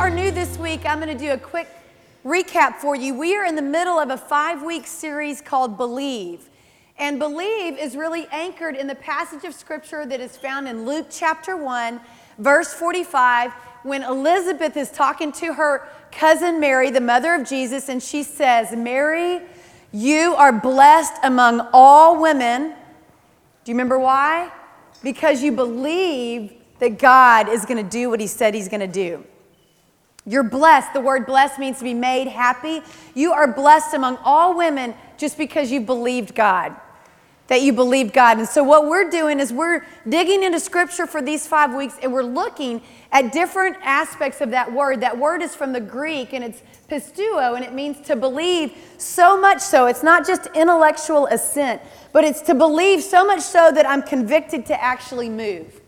are new this week, I'm going to do a quick recap for you. We are in the middle of a five week series called Believe. And believe is really anchored in the passage of scripture that is found in Luke chapter 1, verse 45, when Elizabeth is talking to her cousin Mary, the mother of Jesus, and she says, Mary, you are blessed among all women. Do you remember why? Because you believe that God is going to do what he said he's going to do. You're blessed. The word blessed means to be made happy. You are blessed among all women just because you believed God that you believed God. And so, what we're doing is we're digging into scripture for these five weeks and we're looking at different aspects of that word. That word is from the Greek and it's pisteuo and it means to believe so much so. It's not just intellectual assent, but it's to believe so much so that I'm convicted to actually move.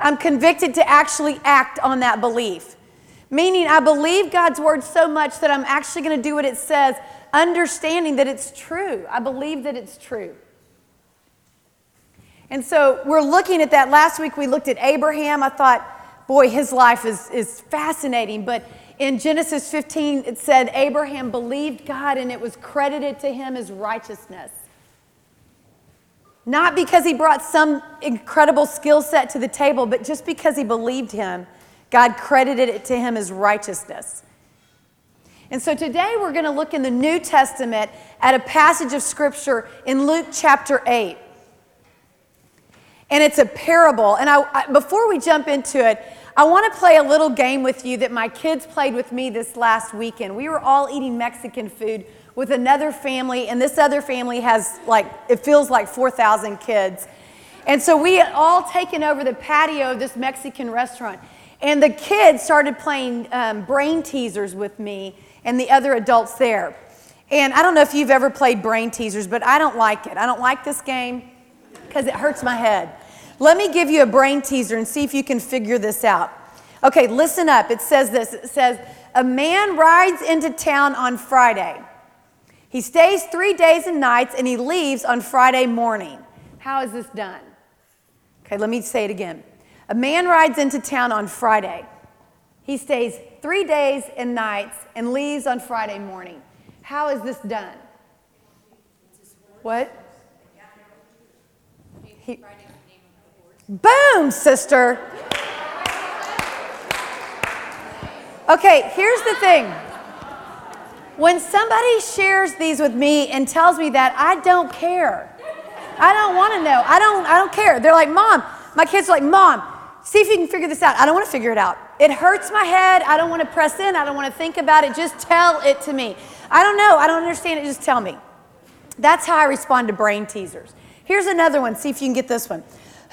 I'm convicted to actually act on that belief. Meaning, I believe God's word so much that I'm actually going to do what it says, understanding that it's true. I believe that it's true. And so we're looking at that. Last week we looked at Abraham. I thought, boy, his life is, is fascinating. But in Genesis 15, it said Abraham believed God and it was credited to him as righteousness. Not because he brought some incredible skill set to the table, but just because he believed him, God credited it to him as righteousness. And so today we're going to look in the New Testament at a passage of scripture in Luke chapter 8 and it's a parable. And I, I, before we jump into it, I want to play a little game with you that my kids played with me this last weekend. We were all eating Mexican food with another family, and this other family has like, it feels like 4,000 kids. And so we had all taken over the patio of this Mexican restaurant. And the kids started playing um, brain teasers with me and the other adults there. And I don't know if you've ever played brain teasers, but I don't like it. I don't like this game because it hurts my head. Let me give you a brain teaser and see if you can figure this out. Okay, listen up. It says this it says, A man rides into town on Friday. He stays three days and nights and he leaves on Friday morning. How is this done? Okay, let me say it again. A man rides into town on Friday. He stays three days and nights and leaves on Friday morning. How is this done? What? He, boom, sister. Okay, here's the thing. When somebody shares these with me and tells me that, I don't care. I don't want to know. I don't, I don't care. They're like, Mom, my kids are like, Mom, see if you can figure this out. I don't want to figure it out. It hurts my head. I don't want to press in. I don't want to think about it. Just tell it to me. I don't know. I don't understand it. Just tell me. That's how I respond to brain teasers. Here's another one. See if you can get this one.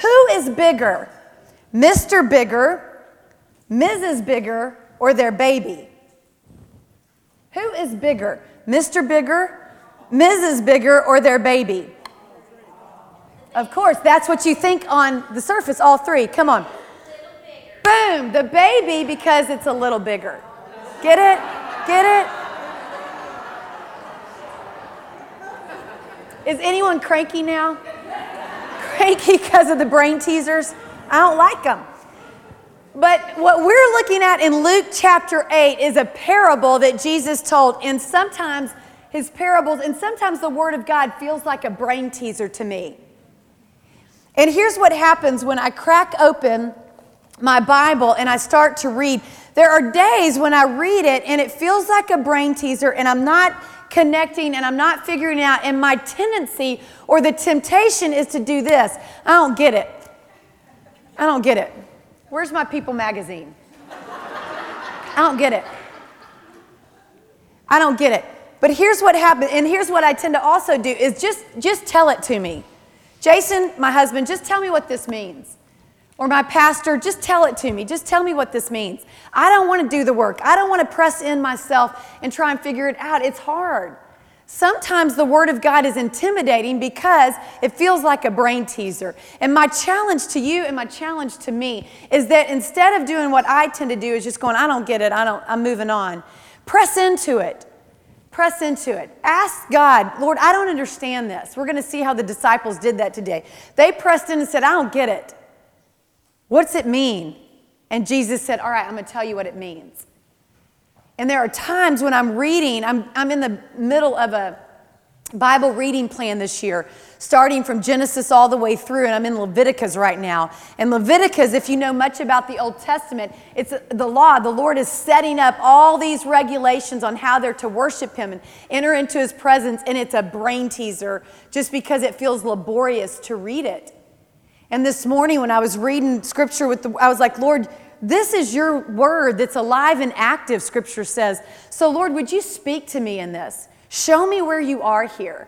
Who is bigger, Mr. Bigger, Mrs. Bigger, or their baby? Who is bigger, Mr. Bigger, Mrs. Bigger, or their baby? Of course, that's what you think on the surface, all three. Come on. Boom, the baby because it's a little bigger. Get it? Get it? Is anyone cranky now? Cranky because of the brain teasers? I don't like them. But what we're looking at in Luke chapter 8 is a parable that Jesus told. And sometimes his parables, and sometimes the Word of God feels like a brain teaser to me. And here's what happens when I crack open my Bible and I start to read. There are days when I read it and it feels like a brain teaser, and I'm not connecting and I'm not figuring out. And my tendency or the temptation is to do this. I don't get it. I don't get it. Where's my People magazine? I don't get it. I don't get it. But here's what happens, and here's what I tend to also do is just just tell it to me. Jason, my husband, just tell me what this means. Or my pastor, just tell it to me. Just tell me what this means. I don't want to do the work. I don't want to press in myself and try and figure it out. It's hard. Sometimes the Word of God is intimidating because it feels like a brain teaser. And my challenge to you and my challenge to me is that instead of doing what I tend to do, is just going, I don't get it, I don't, I'm moving on. Press into it. Press into it. Ask God, Lord, I don't understand this. We're going to see how the disciples did that today. They pressed in and said, I don't get it. What's it mean? And Jesus said, All right, I'm going to tell you what it means. And there are times when I'm reading, I'm, I'm in the middle of a Bible reading plan this year, starting from Genesis all the way through, and I'm in Leviticus right now. And Leviticus, if you know much about the Old Testament, it's the law. The Lord is setting up all these regulations on how they're to worship Him and enter into His presence, and it's a brain teaser just because it feels laborious to read it. And this morning, when I was reading scripture with the, I was like, Lord, this is your word that's alive and active, scripture says. So, Lord, would you speak to me in this? Show me where you are here.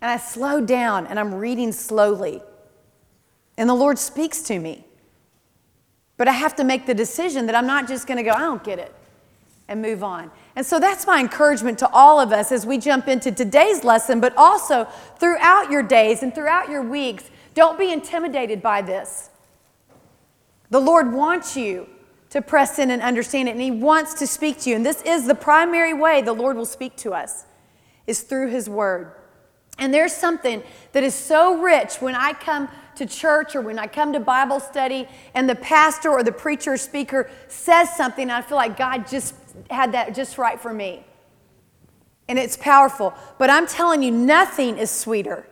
And I slow down and I'm reading slowly. And the Lord speaks to me. But I have to make the decision that I'm not just going to go, I don't get it, and move on. And so that's my encouragement to all of us as we jump into today's lesson, but also throughout your days and throughout your weeks. Don't be intimidated by this. The Lord wants you to press in and understand it, and He wants to speak to you. And this is the primary way the Lord will speak to us, is through His Word. And there's something that is so rich when I come to church or when I come to Bible study and the pastor or the preacher or speaker says something, I feel like God just had that just right for me. And it's powerful. But I'm telling you, nothing is sweeter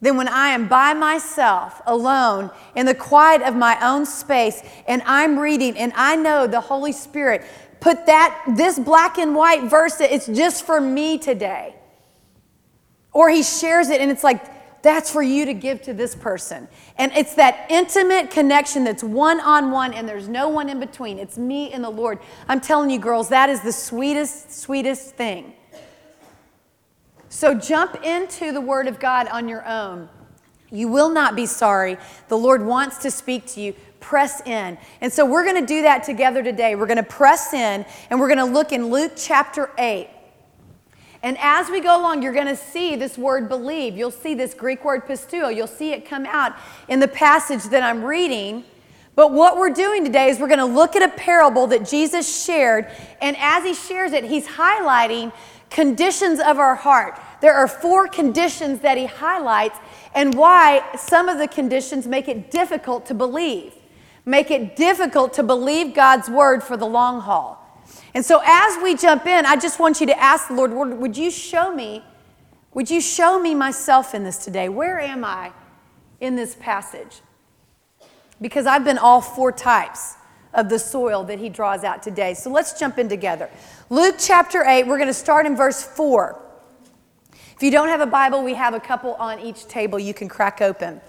than when I am by myself, alone, in the quiet of my own space, and I'm reading, and I know the Holy Spirit put that, this black and white verse, it's just for me today. Or he shares it, and it's like, that's for you to give to this person. And it's that intimate connection that's one on one, and there's no one in between. It's me and the Lord. I'm telling you, girls, that is the sweetest, sweetest thing. So jump into the Word of God on your own. You will not be sorry. The Lord wants to speak to you. Press in. And so we're going to do that together today. We're going to press in and we're going to look in Luke chapter 8. And as we go along, you're going to see this word believe. You'll see this Greek word pisteuo. You'll see it come out in the passage that I'm reading. But what we're doing today is we're going to look at a parable that Jesus shared. And as he shares it, he's highlighting conditions of our heart. There are four conditions that he highlights, and why some of the conditions make it difficult to believe, make it difficult to believe God's word for the long haul. And so, as we jump in, I just want you to ask the Lord, Lord, would you show me, would you show me myself in this today? Where am I in this passage? Because I've been all four types of the soil that he draws out today. So let's jump in together. Luke chapter 8, we're going to start in verse 4. If you don't have a Bible, we have a couple on each table you can crack open. It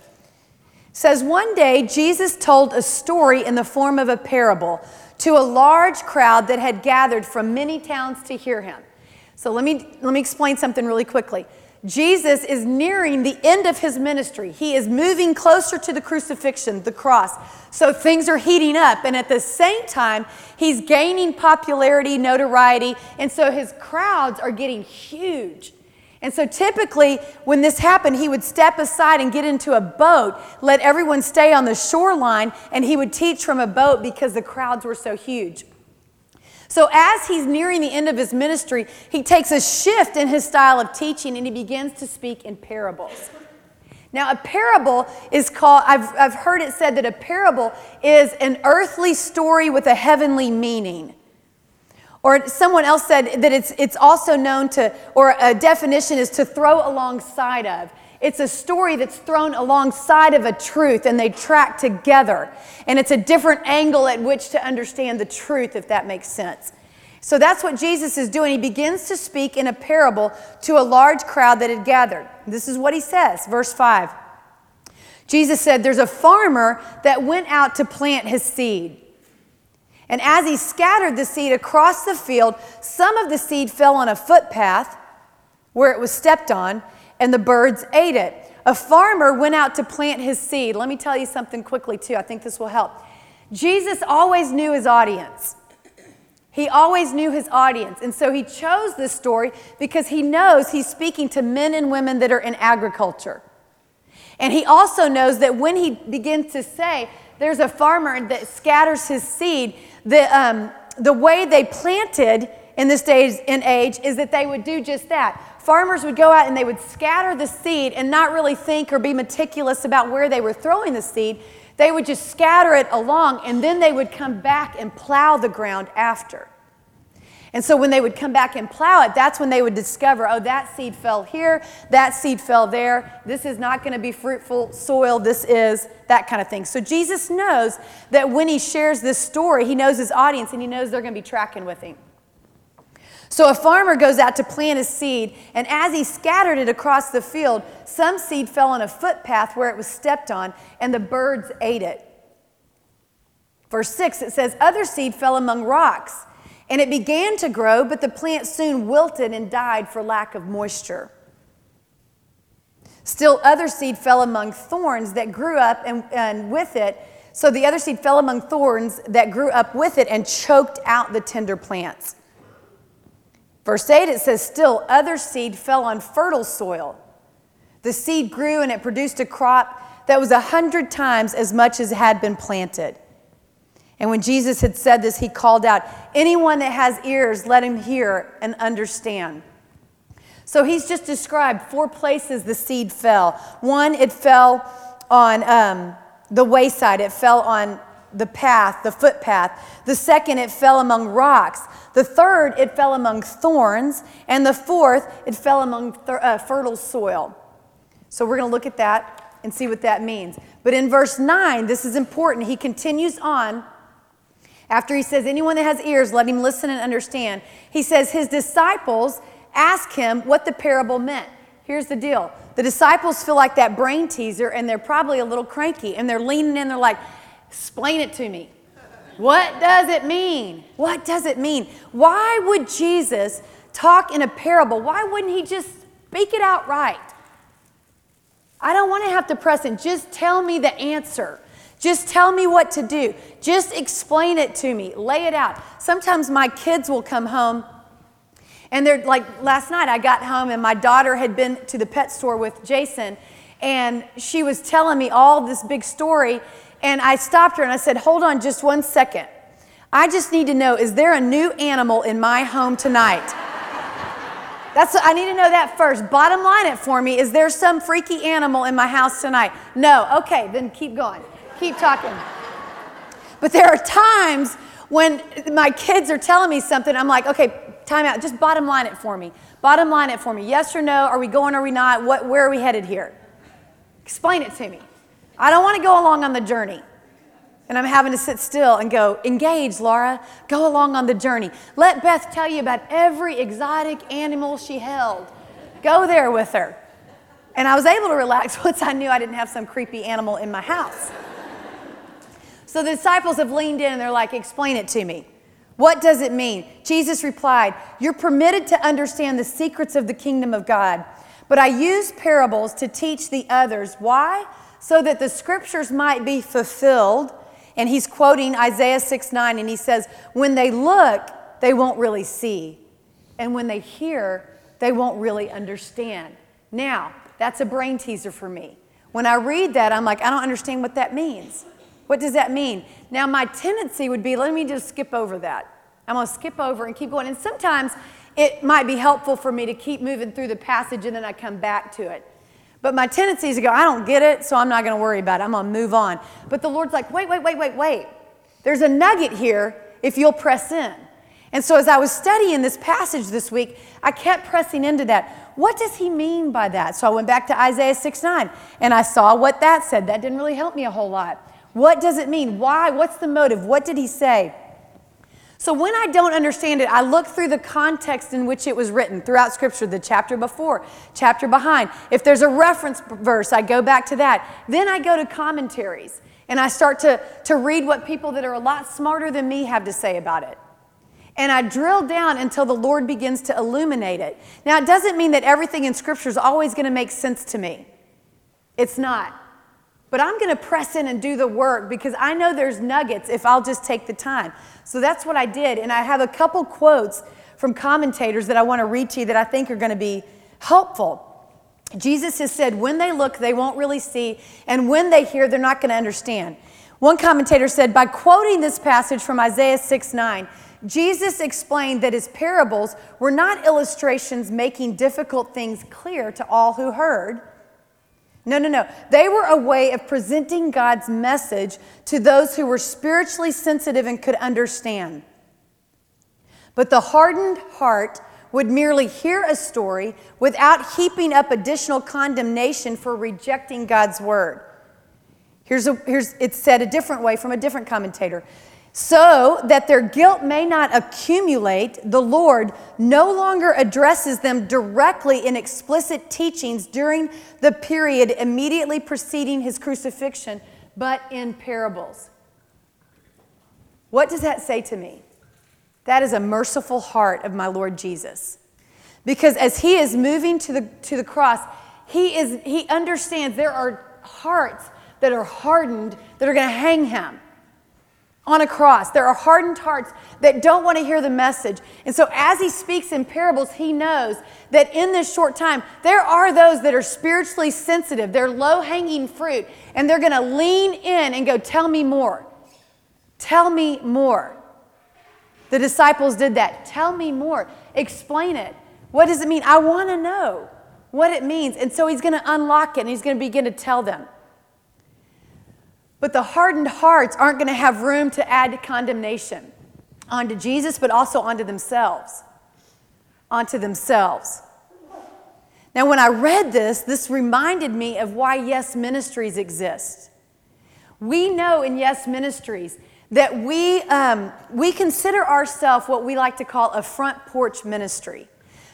says one day Jesus told a story in the form of a parable to a large crowd that had gathered from many towns to hear him. So let me let me explain something really quickly. Jesus is nearing the end of his ministry. He is moving closer to the crucifixion, the cross. So things are heating up. And at the same time, he's gaining popularity, notoriety. And so his crowds are getting huge. And so typically, when this happened, he would step aside and get into a boat, let everyone stay on the shoreline, and he would teach from a boat because the crowds were so huge. So, as he's nearing the end of his ministry, he takes a shift in his style of teaching and he begins to speak in parables. Now, a parable is called, I've, I've heard it said that a parable is an earthly story with a heavenly meaning. Or someone else said that it's, it's also known to, or a definition is to throw alongside of. It's a story that's thrown alongside of a truth and they track together. And it's a different angle at which to understand the truth, if that makes sense. So that's what Jesus is doing. He begins to speak in a parable to a large crowd that had gathered. This is what he says, verse 5. Jesus said, There's a farmer that went out to plant his seed. And as he scattered the seed across the field, some of the seed fell on a footpath where it was stepped on, and the birds ate it. A farmer went out to plant his seed. Let me tell you something quickly, too. I think this will help. Jesus always knew his audience. He always knew his audience. And so he chose this story because he knows he's speaking to men and women that are in agriculture. And he also knows that when he begins to say, there's a farmer that scatters his seed, the, um, the way they planted in this day and age is that they would do just that. Farmers would go out and they would scatter the seed and not really think or be meticulous about where they were throwing the seed. They would just scatter it along and then they would come back and plow the ground after. And so when they would come back and plow it, that's when they would discover, oh, that seed fell here, that seed fell there. This is not going to be fruitful soil. This is that kind of thing. So Jesus knows that when he shares this story, he knows his audience and he knows they're going to be tracking with him. So a farmer goes out to plant his seed, and as he scattered it across the field, some seed fell on a footpath where it was stepped on, and the birds ate it. Verse 6, it says, Other seed fell among rocks and it began to grow, but the plant soon wilted and died for lack of moisture. Still, other seed fell among thorns that grew up and, and with it. So the other seed fell among thorns that grew up with it and choked out the tender plants. Verse 8 it says, Still, other seed fell on fertile soil. The seed grew and it produced a crop that was a hundred times as much as had been planted. And when Jesus had said this, he called out, Anyone that has ears, let him hear and understand. So he's just described four places the seed fell. One, it fell on um, the wayside, it fell on the path, the footpath. The second, it fell among rocks. The third, it fell among thorns. And the fourth, it fell among th- uh, fertile soil. So we're going to look at that and see what that means. But in verse 9, this is important. He continues on after he says, Anyone that has ears, let him listen and understand. He says, His disciples ask him what the parable meant. Here's the deal the disciples feel like that brain teaser, and they're probably a little cranky, and they're leaning in, they're like, Explain it to me. What does it mean? What does it mean? Why would Jesus talk in a parable? Why wouldn't he just speak it out right? I don't want to have to press it. Just tell me the answer. Just tell me what to do. Just explain it to me. Lay it out. Sometimes my kids will come home and they're like, last night I got home and my daughter had been to the pet store with Jason and she was telling me all this big story. And I stopped her and I said, hold on just one second. I just need to know is there a new animal in my home tonight? That's I need to know that first. Bottom line it for me. Is there some freaky animal in my house tonight? No. Okay, then keep going. Keep talking. But there are times when my kids are telling me something, I'm like, okay, time out. Just bottom line it for me. Bottom line it for me. Yes or no? Are we going? Are we not? What? Where are we headed here? Explain it to me. I don't want to go along on the journey. And I'm having to sit still and go, engage, Laura. Go along on the journey. Let Beth tell you about every exotic animal she held. Go there with her. And I was able to relax once I knew I didn't have some creepy animal in my house. So the disciples have leaned in and they're like, Explain it to me. What does it mean? Jesus replied, You're permitted to understand the secrets of the kingdom of God, but I use parables to teach the others. Why? So that the scriptures might be fulfilled. And he's quoting Isaiah 6 9, and he says, When they look, they won't really see. And when they hear, they won't really understand. Now, that's a brain teaser for me. When I read that, I'm like, I don't understand what that means. What does that mean? Now, my tendency would be let me just skip over that. I'm going to skip over and keep going. And sometimes it might be helpful for me to keep moving through the passage and then I come back to it. But my tendency is to go, I don't get it, so I'm not going to worry about it. I'm going to move on. But the Lord's like, wait, wait, wait, wait, wait. There's a nugget here if you'll press in. And so as I was studying this passage this week, I kept pressing into that. What does he mean by that? So I went back to Isaiah 6 9 and I saw what that said. That didn't really help me a whole lot. What does it mean? Why? What's the motive? What did he say? So when I don't understand it, I look through the context in which it was written throughout Scripture, the chapter before, chapter behind. If there's a reference verse, I go back to that. Then I go to commentaries and I start to, to read what people that are a lot smarter than me have to say about it. And I drill down until the Lord begins to illuminate it. Now, it doesn't mean that everything in Scripture is always going to make sense to me. It's not. But I'm going to press in and do the work because I know there's nuggets if I'll just take the time. So that's what I did. And I have a couple quotes from commentators that I want to read to you that I think are going to be helpful. Jesus has said, when they look, they won't really see, and when they hear, they're not going to understand. One commentator said, by quoting this passage from Isaiah 6 9, Jesus explained that his parables were not illustrations making difficult things clear to all who heard no, no, no. They were a way of presenting God's message to those who were spiritually sensitive and could understand. But the hardened heart would merely hear a story without heaping up additional condemnation for rejecting God's word. Here's, a, here's it's said a different way from a different commentator. So that their guilt may not accumulate, the Lord no longer addresses them directly in explicit teachings during the period immediately preceding his crucifixion, but in parables. What does that say to me? That is a merciful heart of my Lord Jesus. Because as he is moving to the, to the cross, he, is, he understands there are hearts that are hardened that are going to hang him on a cross. There are hardened hearts that don't want to hear the message. And so, as he speaks in parables, he knows that in this short time, there are those that are spiritually sensitive. They're low hanging fruit, and they're going to lean in and go, Tell me more. Tell me more. The disciples did that. Tell me more. Explain it. What does it mean? I want to know what it means. And so he's going to unlock it and he's going to begin to tell them. But the hardened hearts aren't going to have room to add condemnation onto Jesus, but also onto themselves. Onto themselves. Now, when I read this, this reminded me of why Yes Ministries exist. We know in Yes Ministries that we, um, we consider ourselves what we like to call a front porch ministry.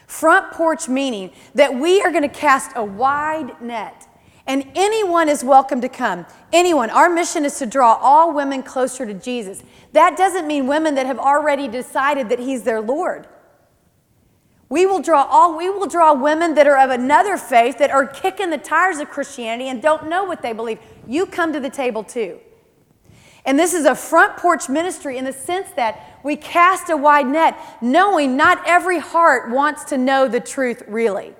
Front porch meaning that we are going to cast a wide net and anyone is welcome to come. Anyone. Our mission is to draw all women closer to Jesus. That doesn't mean women that have already decided that He's their Lord. We will draw all we will draw women that are of another faith that are kicking the tires of Christianity and don't know what they believe. You come to the table too. And this is a front porch ministry in the sense that we cast a wide net, knowing not every heart wants to know the truth really.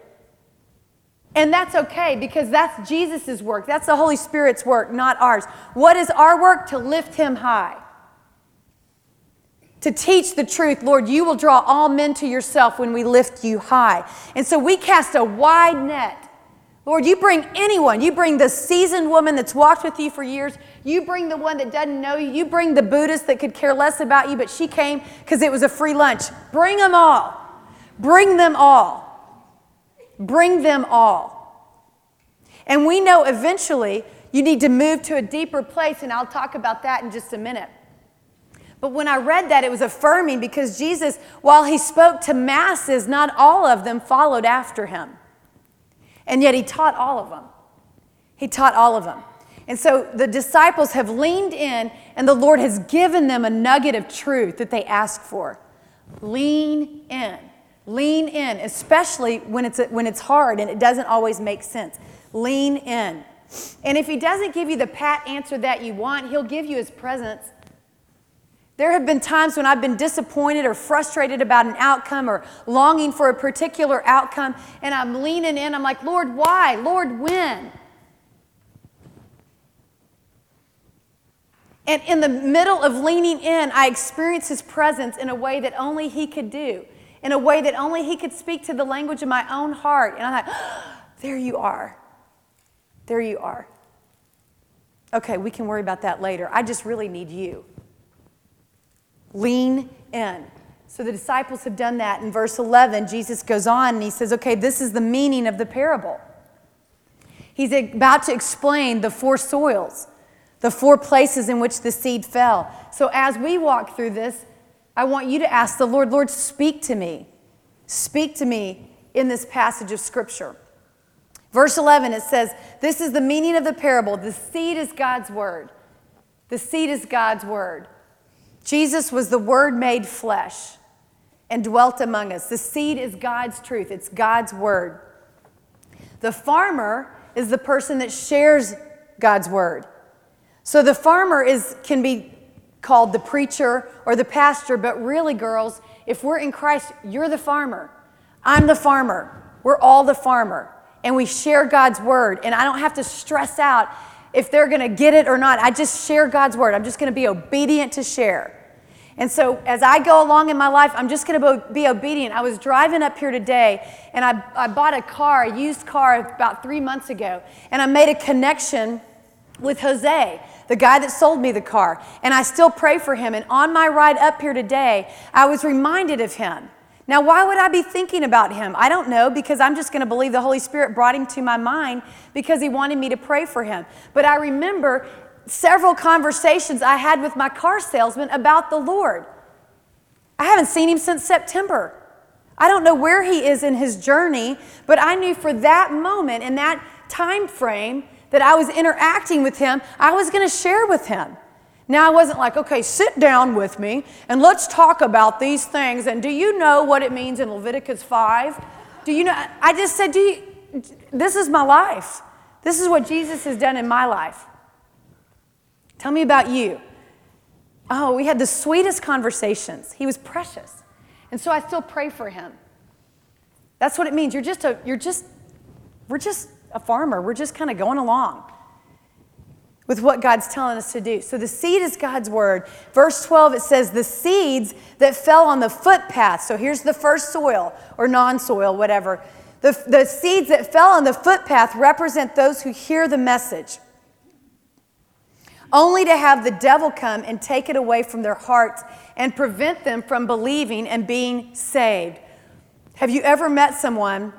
And that's okay because that's Jesus' work. That's the Holy Spirit's work, not ours. What is our work? To lift him high. To teach the truth. Lord, you will draw all men to yourself when we lift you high. And so we cast a wide net Lord, you bring anyone. You bring the seasoned woman that's walked with you for years. You bring the one that doesn't know you. You bring the Buddhist that could care less about you, but she came because it was a free lunch. Bring them all. Bring them all. Bring them all. And we know eventually you need to move to a deeper place, and I'll talk about that in just a minute. But when I read that, it was affirming because Jesus, while he spoke to masses, not all of them followed after him. And yet he taught all of them. He taught all of them. And so the disciples have leaned in, and the Lord has given them a nugget of truth that they ask for. Lean in. Lean in, especially when it's, when it's hard and it doesn't always make sense. Lean in. And if He doesn't give you the pat answer that you want, He'll give you His presence there have been times when I've been disappointed or frustrated about an outcome or longing for a particular outcome, and I'm leaning in. I'm like, Lord, why? Lord, when? And in the middle of leaning in, I experience His presence in a way that only He could do, in a way that only He could speak to the language of my own heart. And I thought, there you are. There you are. Okay, we can worry about that later. I just really need you. Lean in. So the disciples have done that. In verse 11, Jesus goes on and he says, Okay, this is the meaning of the parable. He's about to explain the four soils, the four places in which the seed fell. So as we walk through this, I want you to ask the Lord, Lord, speak to me. Speak to me in this passage of Scripture. Verse 11, it says, This is the meaning of the parable. The seed is God's word. The seed is God's word. Jesus was the Word made flesh and dwelt among us. The seed is God's truth, it's God's Word. The farmer is the person that shares God's Word. So the farmer is, can be called the preacher or the pastor, but really, girls, if we're in Christ, you're the farmer. I'm the farmer. We're all the farmer. And we share God's word. And I don't have to stress out if they're going to get it or not. I just share God's word. I'm just going to be obedient to share. And so, as I go along in my life, I'm just going to be obedient. I was driving up here today and I, I bought a car, a used car, about three months ago, and I made a connection with Jose. The guy that sold me the car. And I still pray for him. And on my ride up here today, I was reminded of him. Now, why would I be thinking about him? I don't know because I'm just going to believe the Holy Spirit brought him to my mind because he wanted me to pray for him. But I remember several conversations I had with my car salesman about the Lord. I haven't seen him since September. I don't know where he is in his journey, but I knew for that moment in that time frame that I was interacting with him, I was going to share with him. Now, I wasn't like, okay, sit down with me and let's talk about these things. And do you know what it means in Leviticus 5? Do you know? I just said, do you, this is my life. This is what Jesus has done in my life. Tell me about you. Oh, we had the sweetest conversations. He was precious. And so I still pray for him. That's what it means. You're just a, you're just, we're just a farmer. We're just kind of going along with what God's telling us to do. So the seed is God's word. Verse 12, it says, the seeds that fell on the footpath. So here's the first soil or non soil, whatever. The, the seeds that fell on the footpath represent those who hear the message, only to have the devil come and take it away from their hearts and prevent them from believing and being saved. Have you ever met someone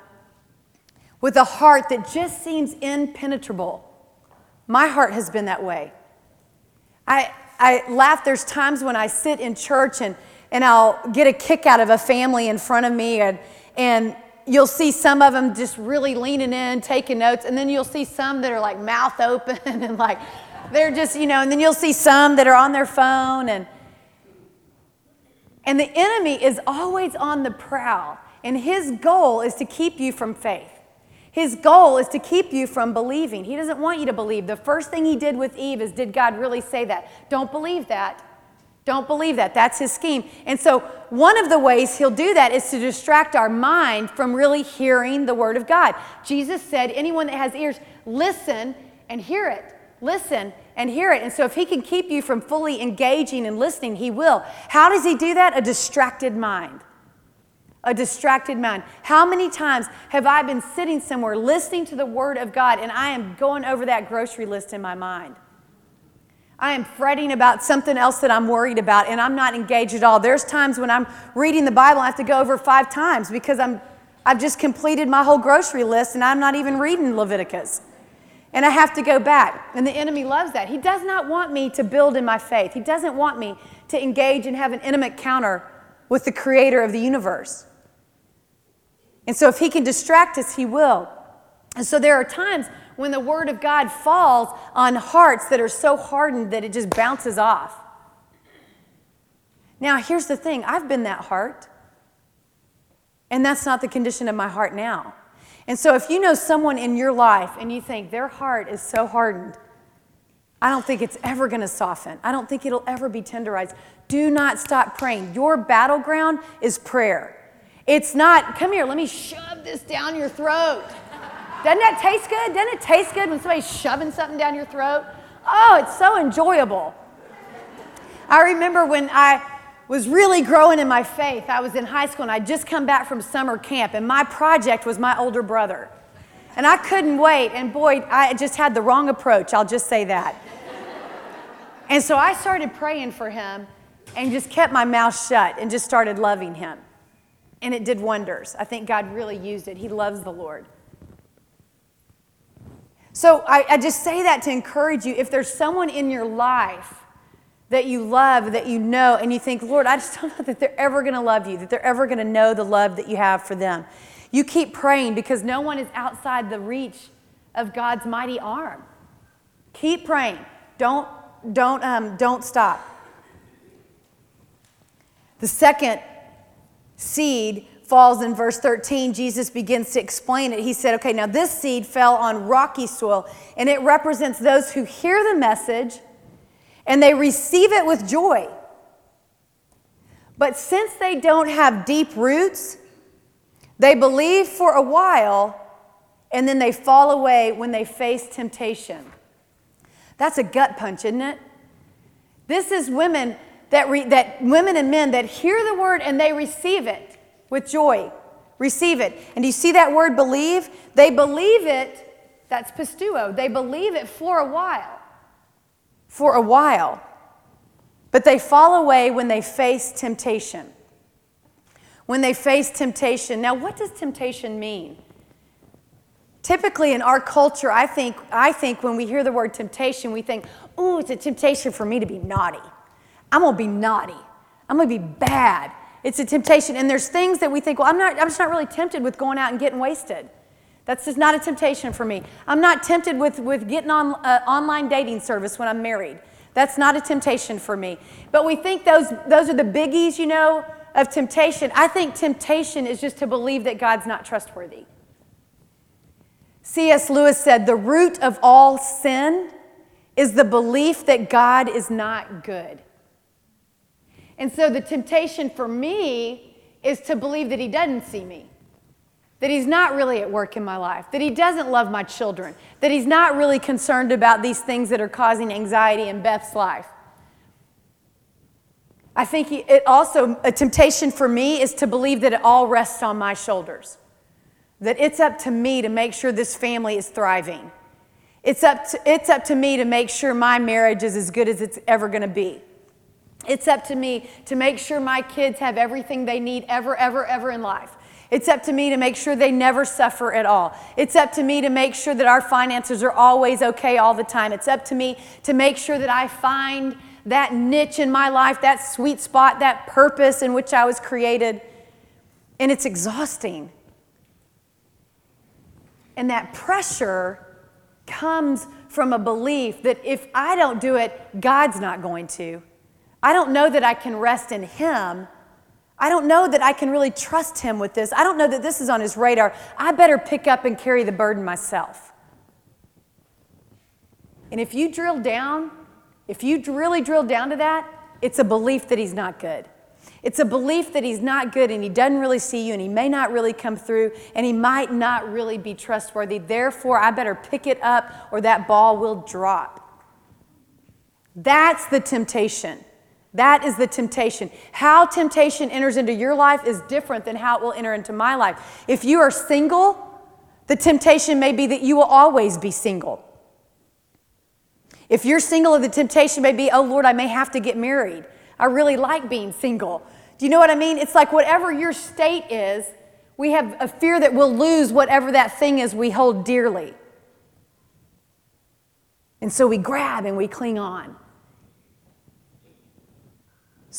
with a heart that just seems impenetrable? My heart has been that way. I, I laugh. There's times when I sit in church and, and I'll get a kick out of a family in front of me, and, and you'll see some of them just really leaning in, taking notes, and then you'll see some that are like mouth open and like they're just, you know, and then you'll see some that are on their phone. And, and the enemy is always on the prowl, and his goal is to keep you from faith. His goal is to keep you from believing. He doesn't want you to believe. The first thing he did with Eve is, did God really say that? Don't believe that. Don't believe that. That's his scheme. And so, one of the ways he'll do that is to distract our mind from really hearing the word of God. Jesus said, anyone that has ears, listen and hear it. Listen and hear it. And so, if he can keep you from fully engaging and listening, he will. How does he do that? A distracted mind a distracted mind. How many times have I been sitting somewhere listening to the Word of God and I am going over that grocery list in my mind? I am fretting about something else that I'm worried about and I'm not engaged at all. There's times when I'm reading the Bible, I have to go over five times because I'm, I've just completed my whole grocery list and I'm not even reading Leviticus. And I have to go back. And the enemy loves that. He does not want me to build in my faith, he doesn't want me to engage and have an intimate counter with the creator of the universe. And so, if He can distract us, He will. And so, there are times when the Word of God falls on hearts that are so hardened that it just bounces off. Now, here's the thing I've been that heart, and that's not the condition of my heart now. And so, if you know someone in your life and you think their heart is so hardened, I don't think it's ever going to soften. I don't think it'll ever be tenderized. Do not stop praying. Your battleground is prayer. It's not, come here, let me shove this down your throat. Doesn't that taste good? Doesn't it taste good when somebody's shoving something down your throat? Oh, it's so enjoyable. I remember when I was really growing in my faith. I was in high school and I'd just come back from summer camp, and my project was my older brother. And I couldn't wait, and boy, I just had the wrong approach, I'll just say that. and so I started praying for him and just kept my mouth shut and just started loving him. And it did wonders. I think God really used it. He loves the Lord. So I, I, just say that to encourage you. If there's someone in your life that you love, that you know, and you think, Lord, I just don't know that they're ever going to love you, that they're ever going to know the love that you have for them. You keep praying because no one is outside the reach of God's mighty arm. Keep praying. Don't, don't, um, don't stop. The second seed falls in verse 13, Jesus begins to explain it. He said, Okay, now this seed fell on rocky soil, and it represents those who hear the message and they receive it with joy. But since they don't have deep roots, they believe for a while and then they fall away when they face temptation. That's a gut punch, isn't it? This is women that, re, that women and men that hear the word and they receive it with joy. Receive it. And do you see that word believe? They believe it, that's pisteuo. They believe it for a while. for a while, but they fall away when they face temptation. When they face temptation. Now, what does temptation mean? Typically in our culture, I think, I think when we hear the word temptation, we think, oh, it's a temptation for me to be naughty. I'm gonna be naughty. I'm gonna be bad. It's a temptation. And there's things that we think, well, I'm not, I'm just not really tempted with going out and getting wasted. That's just not a temptation for me. I'm not tempted with, with getting on uh, online dating service when I'm married. That's not a temptation for me. But we think those, those are the biggies, you know, of temptation. I think temptation is just to believe that God's not trustworthy. C.S. Lewis said, The root of all sin is the belief that God is not good. And so the temptation for me is to believe that He doesn't see me, that He's not really at work in my life, that He doesn't love my children, that He's not really concerned about these things that are causing anxiety in Beth's life. I think it also, a temptation for me is to believe that it all rests on my shoulders that it's up to me to make sure this family is thriving. It's up to, it's up to me to make sure my marriage is as good as it's ever going to be. It's up to me to make sure my kids have everything they need ever, ever, ever in life. It's up to me to make sure they never suffer at all. It's up to me to make sure that our finances are always okay all the time. It's up to me to make sure that I find that niche in my life, that sweet spot, that purpose in which I was created. And it's exhausting. And that pressure comes from a belief that if I don't do it, God's not going to. I don't know that I can rest in Him. I don't know that I can really trust Him with this. I don't know that this is on His radar. I better pick up and carry the burden myself. And if you drill down, if you really drill down to that, it's a belief that He's not good. It's a belief that he's not good and he doesn't really see you and he may not really come through and he might not really be trustworthy. Therefore, I better pick it up or that ball will drop. That's the temptation. That is the temptation. How temptation enters into your life is different than how it will enter into my life. If you are single, the temptation may be that you will always be single. If you're single, the temptation may be, oh Lord, I may have to get married. I really like being single. Do you know what I mean? It's like whatever your state is, we have a fear that we'll lose whatever that thing is we hold dearly. And so we grab and we cling on.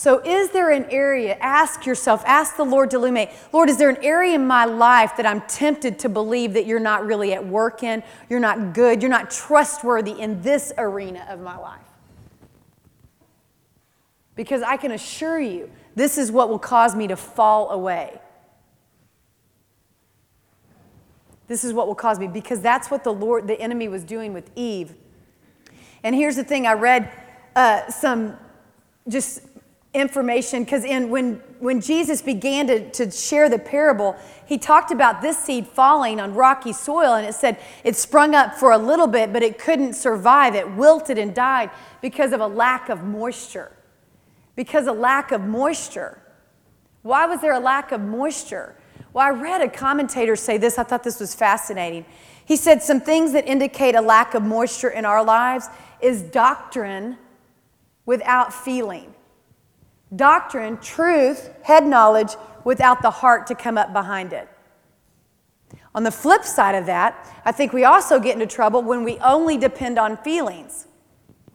So, is there an area? Ask yourself, ask the Lord to illuminate. Lord, is there an area in my life that I'm tempted to believe that you're not really at work in? You're not good, you're not trustworthy in this arena of my life? Because I can assure you, this is what will cause me to fall away. This is what will cause me, because that's what the Lord, the enemy was doing with Eve. And here's the thing I read uh, some just information because in when when jesus began to, to share the parable he talked about this seed falling on rocky soil and it said it sprung up for a little bit but it couldn't survive it wilted and died because of a lack of moisture because of lack of moisture. Why was there a lack of moisture? Well, I read a commentator say this. I thought this was fascinating. He said some things that indicate a lack of moisture in our lives is doctrine without feeling. Doctrine, truth, head knowledge without the heart to come up behind it. On the flip side of that, I think we also get into trouble when we only depend on feelings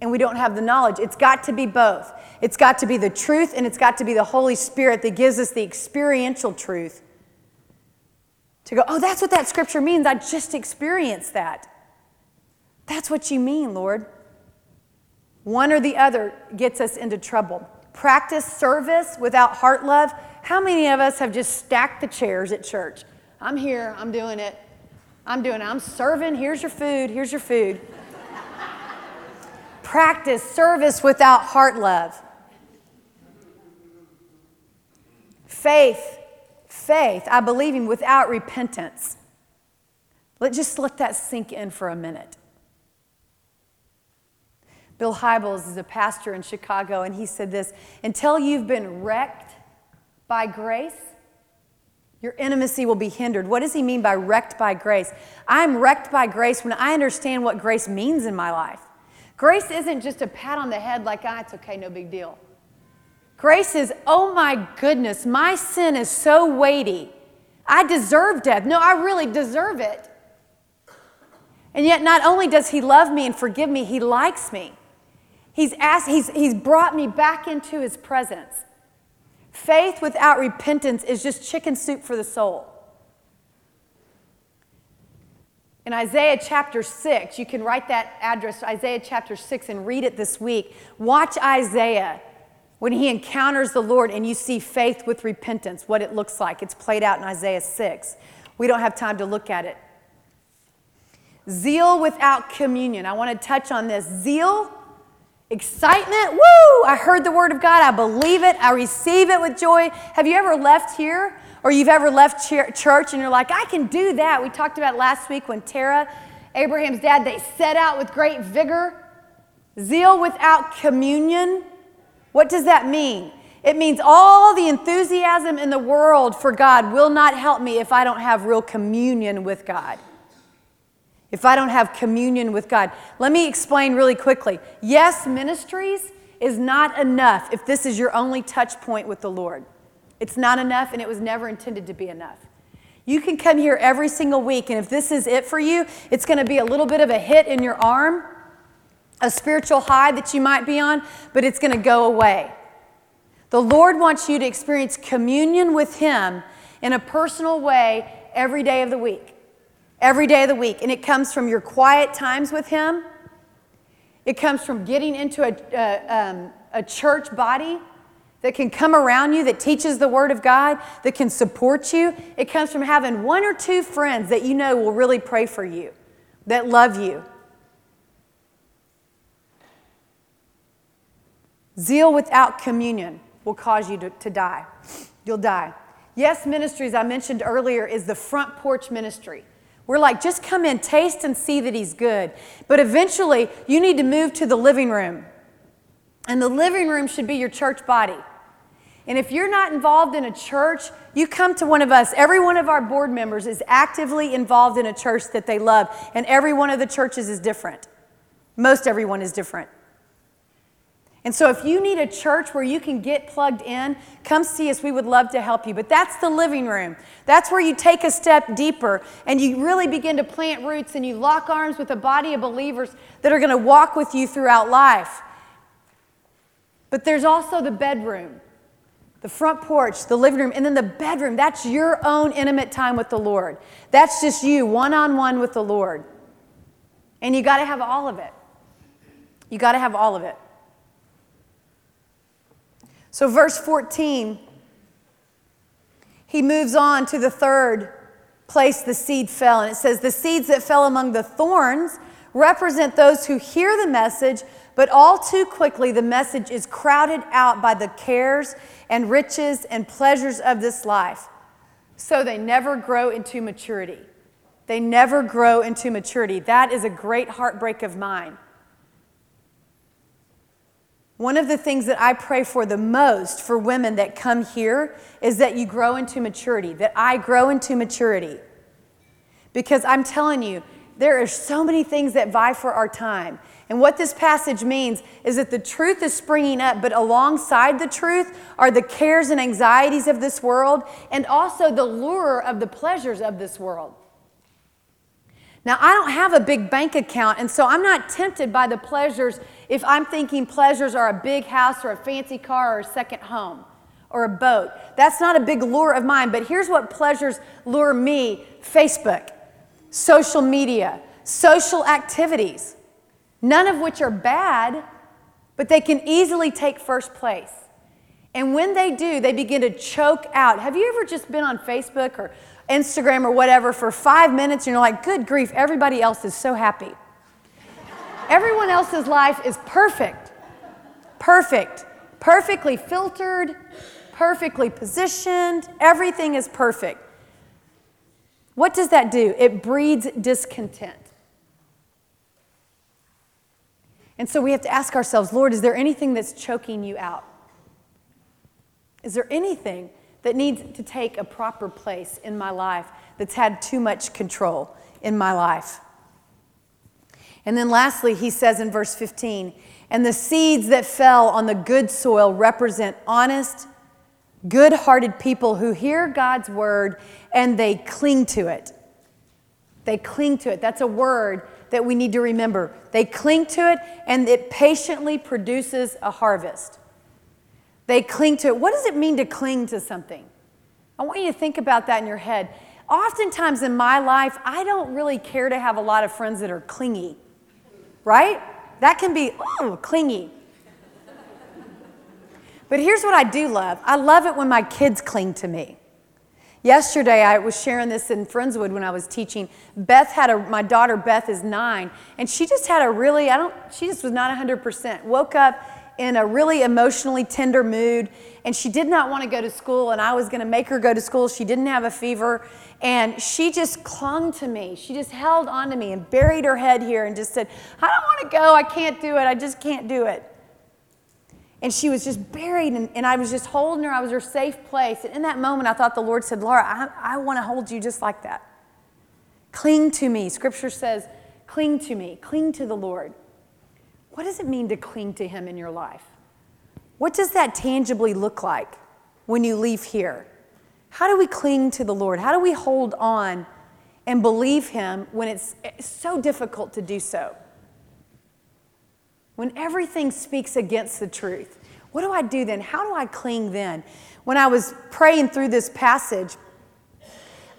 and we don't have the knowledge. It's got to be both. It's got to be the truth, and it's got to be the Holy Spirit that gives us the experiential truth. To go, oh, that's what that scripture means. I just experienced that. That's what you mean, Lord. One or the other gets us into trouble. Practice service without heart love. How many of us have just stacked the chairs at church? I'm here, I'm doing it. I'm doing it. I'm serving. Here's your food. Here's your food. Practice service without heart love. Faith, faith, I believe him without repentance. Let just let that sink in for a minute. Bill Hybels is a pastor in Chicago, and he said this Until you've been wrecked by grace, your intimacy will be hindered. What does he mean by wrecked by grace? I'm wrecked by grace when I understand what grace means in my life. Grace isn't just a pat on the head like, ah, it's okay, no big deal. Grace is, oh my goodness, my sin is so weighty. I deserve death. No, I really deserve it. And yet, not only does He love me and forgive me, He likes me. He's, asked, he's, he's brought me back into His presence. Faith without repentance is just chicken soup for the soul. In Isaiah chapter 6, you can write that address, Isaiah chapter 6, and read it this week. Watch Isaiah when he encounters the Lord and you see faith with repentance, what it looks like. It's played out in Isaiah 6. We don't have time to look at it. Zeal without communion. I want to touch on this. Zeal, excitement. Woo! I heard the word of God. I believe it. I receive it with joy. Have you ever left here or you've ever left church and you're like, I can do that? We talked about last week when Terah, Abraham's dad, they set out with great vigor. Zeal without communion. What does that mean? It means all the enthusiasm in the world for God will not help me if I don't have real communion with God if I don't have communion with God. Let me explain really quickly. Yes, ministries is not enough if this is your only touch point with the Lord. It's not enough, and it was never intended to be enough. You can come here every single week, and if this is it for you, it's going to be a little bit of a hit in your arm, a spiritual high that you might be on, but it's going to go away. The Lord wants you to experience communion with Him in a personal way every day of the week every day of the week. And it comes from your quiet times with Him, it comes from getting into a, a, um, a church body that can come around you, that teaches the Word of God, that can support you. It comes from having one or two friends that you know will really pray for you, that love you. Zeal without communion will cause you to, to die. You'll die. Yes, ministries I mentioned earlier is the front porch ministry. We're like, just come in, taste and see that He's good. But eventually, you need to move to the living room. And the living room should be your church body. And if you're not involved in a church, you come to one of us. Every one of our board members is actively involved in a church that they love, and every one of the churches is different. Most everyone is different. And so, if you need a church where you can get plugged in, come see us. We would love to help you. But that's the living room. That's where you take a step deeper and you really begin to plant roots and you lock arms with a body of believers that are going to walk with you throughout life. But there's also the bedroom, the front porch, the living room, and then the bedroom. That's your own intimate time with the Lord. That's just you, one on one with the Lord. And you got to have all of it. You got to have all of it. So, verse 14, he moves on to the third place the seed fell. And it says, The seeds that fell among the thorns represent those who hear the message, but all too quickly the message is crowded out by the cares and riches and pleasures of this life. So they never grow into maturity. They never grow into maturity. That is a great heartbreak of mine. One of the things that I pray for the most for women that come here is that you grow into maturity, that I grow into maturity. Because I'm telling you, there are so many things that vie for our time. And what this passage means is that the truth is springing up, but alongside the truth are the cares and anxieties of this world and also the lure of the pleasures of this world. Now, I don't have a big bank account, and so I'm not tempted by the pleasures if I'm thinking pleasures are a big house or a fancy car or a second home or a boat. That's not a big lure of mine, but here's what pleasures lure me Facebook, social media, social activities, none of which are bad, but they can easily take first place. And when they do, they begin to choke out. Have you ever just been on Facebook or Instagram or whatever for five minutes and you're like, good grief, everybody else is so happy. Everyone else's life is perfect. Perfect. Perfectly filtered, perfectly positioned, everything is perfect. What does that do? It breeds discontent. And so we have to ask ourselves, Lord, is there anything that's choking you out? Is there anything that needs to take a proper place in my life that's had too much control in my life. And then lastly, he says in verse 15, and the seeds that fell on the good soil represent honest, good hearted people who hear God's word and they cling to it. They cling to it. That's a word that we need to remember. They cling to it and it patiently produces a harvest. They cling to it. What does it mean to cling to something? I want you to think about that in your head. Oftentimes in my life, I don't really care to have a lot of friends that are clingy, right? That can be oh, clingy. But here's what I do love I love it when my kids cling to me. Yesterday, I was sharing this in Friendswood when I was teaching. Beth had a, my daughter Beth is nine, and she just had a really, I don't, she just was not 100%. Woke up in a really emotionally tender mood, and she did not want to go to school, and I was going to make her go to school. She didn't have a fever, and she just clung to me. She just held on to me and buried her head here and just said, I don't want to go. I can't do it. I just can't do it. And she was just buried, and, and I was just holding her. I was her safe place. And in that moment, I thought the Lord said, Laura, I, I want to hold you just like that. Cling to me. Scripture says, cling to me, cling to the Lord. What does it mean to cling to Him in your life? What does that tangibly look like when you leave here? How do we cling to the Lord? How do we hold on and believe Him when it's so difficult to do so? When everything speaks against the truth, what do I do then? How do I cling then? When I was praying through this passage,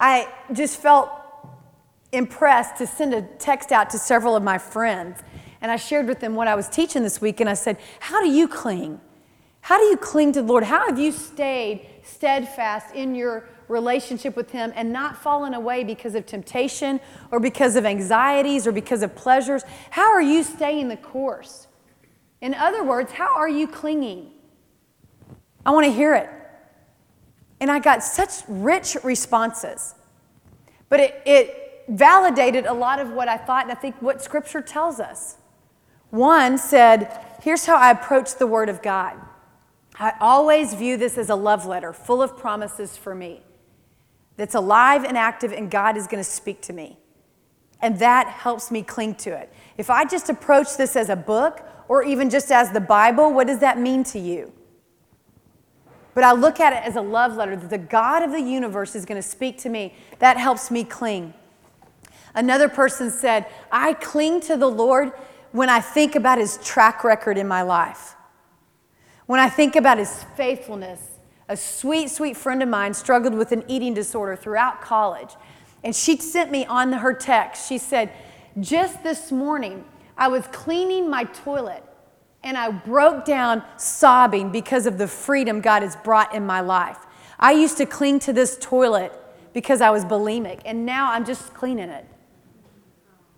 I just felt impressed to send a text out to several of my friends. And I shared with them what I was teaching this week, and I said, How do you cling? How do you cling to the Lord? How have you stayed steadfast in your relationship with Him and not fallen away because of temptation or because of anxieties or because of pleasures? How are you staying the course? In other words, how are you clinging? I want to hear it. And I got such rich responses. But it, it validated a lot of what I thought, and I think what Scripture tells us. One said, Here's how I approach the Word of God. I always view this as a love letter full of promises for me that's alive and active, and God is going to speak to me. And that helps me cling to it. If I just approach this as a book or even just as the Bible, what does that mean to you? But I look at it as a love letter that the God of the universe is going to speak to me. That helps me cling. Another person said, I cling to the Lord when I think about his track record in my life. When I think about his faithfulness, a sweet, sweet friend of mine struggled with an eating disorder throughout college. And she sent me on her text, she said, Just this morning, I was cleaning my toilet and I broke down sobbing because of the freedom God has brought in my life. I used to cling to this toilet because I was bulimic, and now I'm just cleaning it.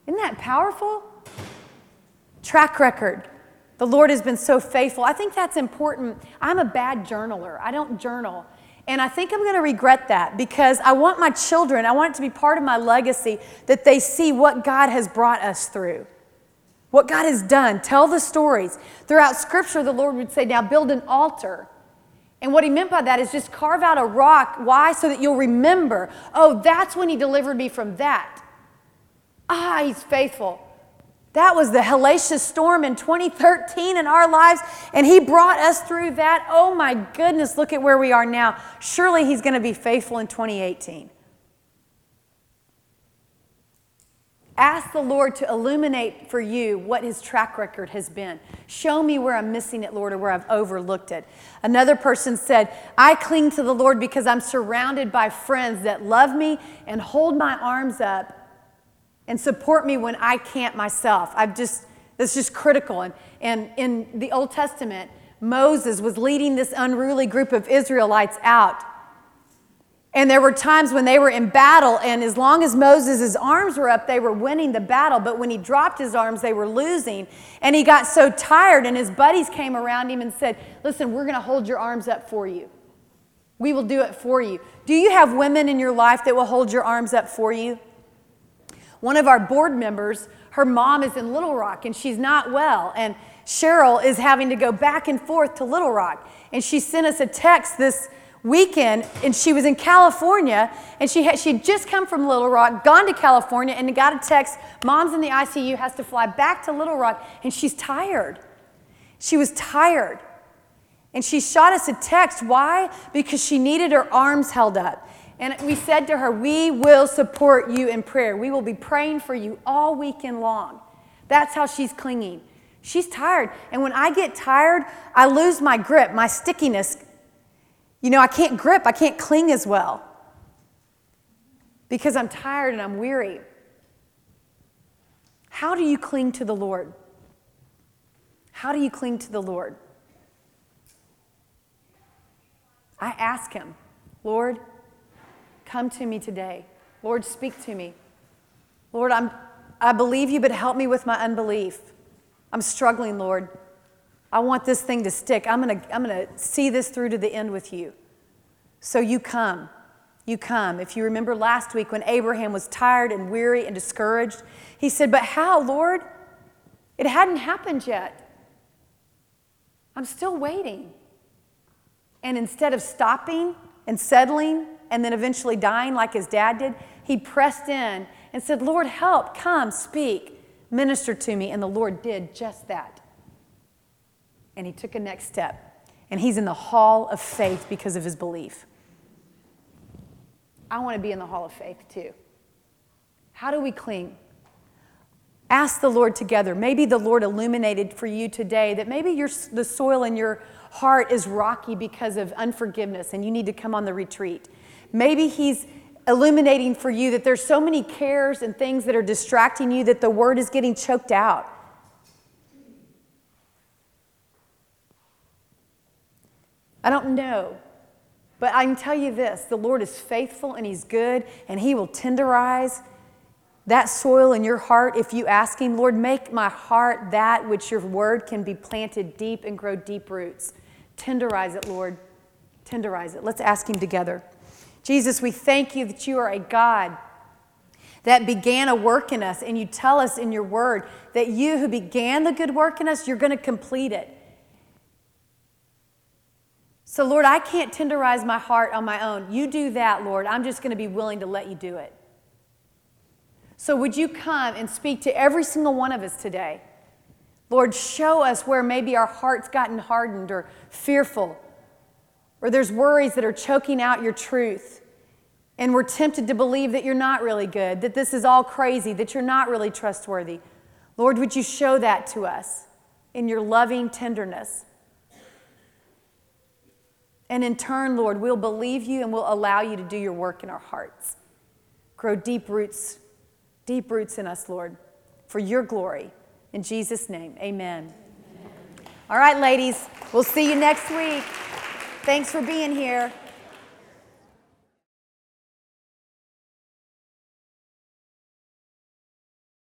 Isn't that powerful? Track record. The Lord has been so faithful. I think that's important. I'm a bad journaler, I don't journal. And I think I'm going to regret that because I want my children, I want it to be part of my legacy that they see what God has brought us through, what God has done. Tell the stories. Throughout Scripture, the Lord would say, Now build an altar. And what he meant by that is just carve out a rock. Why? So that you'll remember, oh, that's when he delivered me from that. Ah, he's faithful. That was the hellacious storm in 2013 in our lives, and He brought us through that. Oh my goodness, look at where we are now. Surely He's going to be faithful in 2018. Ask the Lord to illuminate for you what His track record has been. Show me where I'm missing it, Lord, or where I've overlooked it. Another person said, I cling to the Lord because I'm surrounded by friends that love me and hold my arms up and support me when I can't myself. I've just, that's just critical. And, and in the Old Testament, Moses was leading this unruly group of Israelites out. And there were times when they were in battle, and as long as Moses' arms were up, they were winning the battle. But when he dropped his arms, they were losing. And he got so tired, and his buddies came around him and said, Listen, we're going to hold your arms up for you. We will do it for you. Do you have women in your life that will hold your arms up for you? One of our board members, her mom is in Little Rock and she's not well. And Cheryl is having to go back and forth to Little Rock. And she sent us a text this weekend and she was in California and she had, she had just come from Little Rock, gone to California, and got a text mom's in the ICU, has to fly back to Little Rock, and she's tired. She was tired. And she shot us a text. Why? Because she needed her arms held up. And we said to her, We will support you in prayer. We will be praying for you all weekend long. That's how she's clinging. She's tired. And when I get tired, I lose my grip, my stickiness. You know, I can't grip, I can't cling as well because I'm tired and I'm weary. How do you cling to the Lord? How do you cling to the Lord? I ask Him, Lord, come to me today. Lord, speak to me. Lord, I'm, I believe you, but help me with my unbelief. I'm struggling, Lord. I want this thing to stick. I'm going to I'm going to see this through to the end with you. So you come. You come. If you remember last week when Abraham was tired and weary and discouraged, he said, But how, Lord? It hadn't happened yet. I'm still waiting. And instead of stopping and settling and then eventually dying like his dad did, he pressed in and said, Lord, help, come, speak, minister to me. And the Lord did just that. And he took a next step. And he's in the hall of faith because of his belief. I want to be in the hall of faith too. How do we cling? Ask the Lord together. Maybe the Lord illuminated for you today that maybe your, the soil in your heart is rocky because of unforgiveness and you need to come on the retreat. Maybe He's illuminating for you that there's so many cares and things that are distracting you that the word is getting choked out. I don't know. But I can tell you this the Lord is faithful and He's good, and He will tenderize that soil in your heart if you ask Him, Lord, make my heart that which your word can be planted deep and grow deep roots. Tenderize it, Lord. Tenderize it. Let's ask Him together. Jesus, we thank you that you are a God that began a work in us, and you tell us in your word that you who began the good work in us, you're going to complete it. So, Lord, I can't tenderize my heart on my own. You do that, Lord. I'm just going to be willing to let you do it. So, would you come and speak to every single one of us today? Lord, show us where maybe our heart's gotten hardened or fearful, or there's worries that are choking out your truth, and we're tempted to believe that you're not really good, that this is all crazy, that you're not really trustworthy. Lord, would you show that to us in your loving tenderness? And in turn, Lord, we'll believe you and we'll allow you to do your work in our hearts. Grow deep roots deep roots in us, Lord, for your glory. In Jesus' name, amen. amen. All right, ladies, we'll see you next week. Thanks for being here.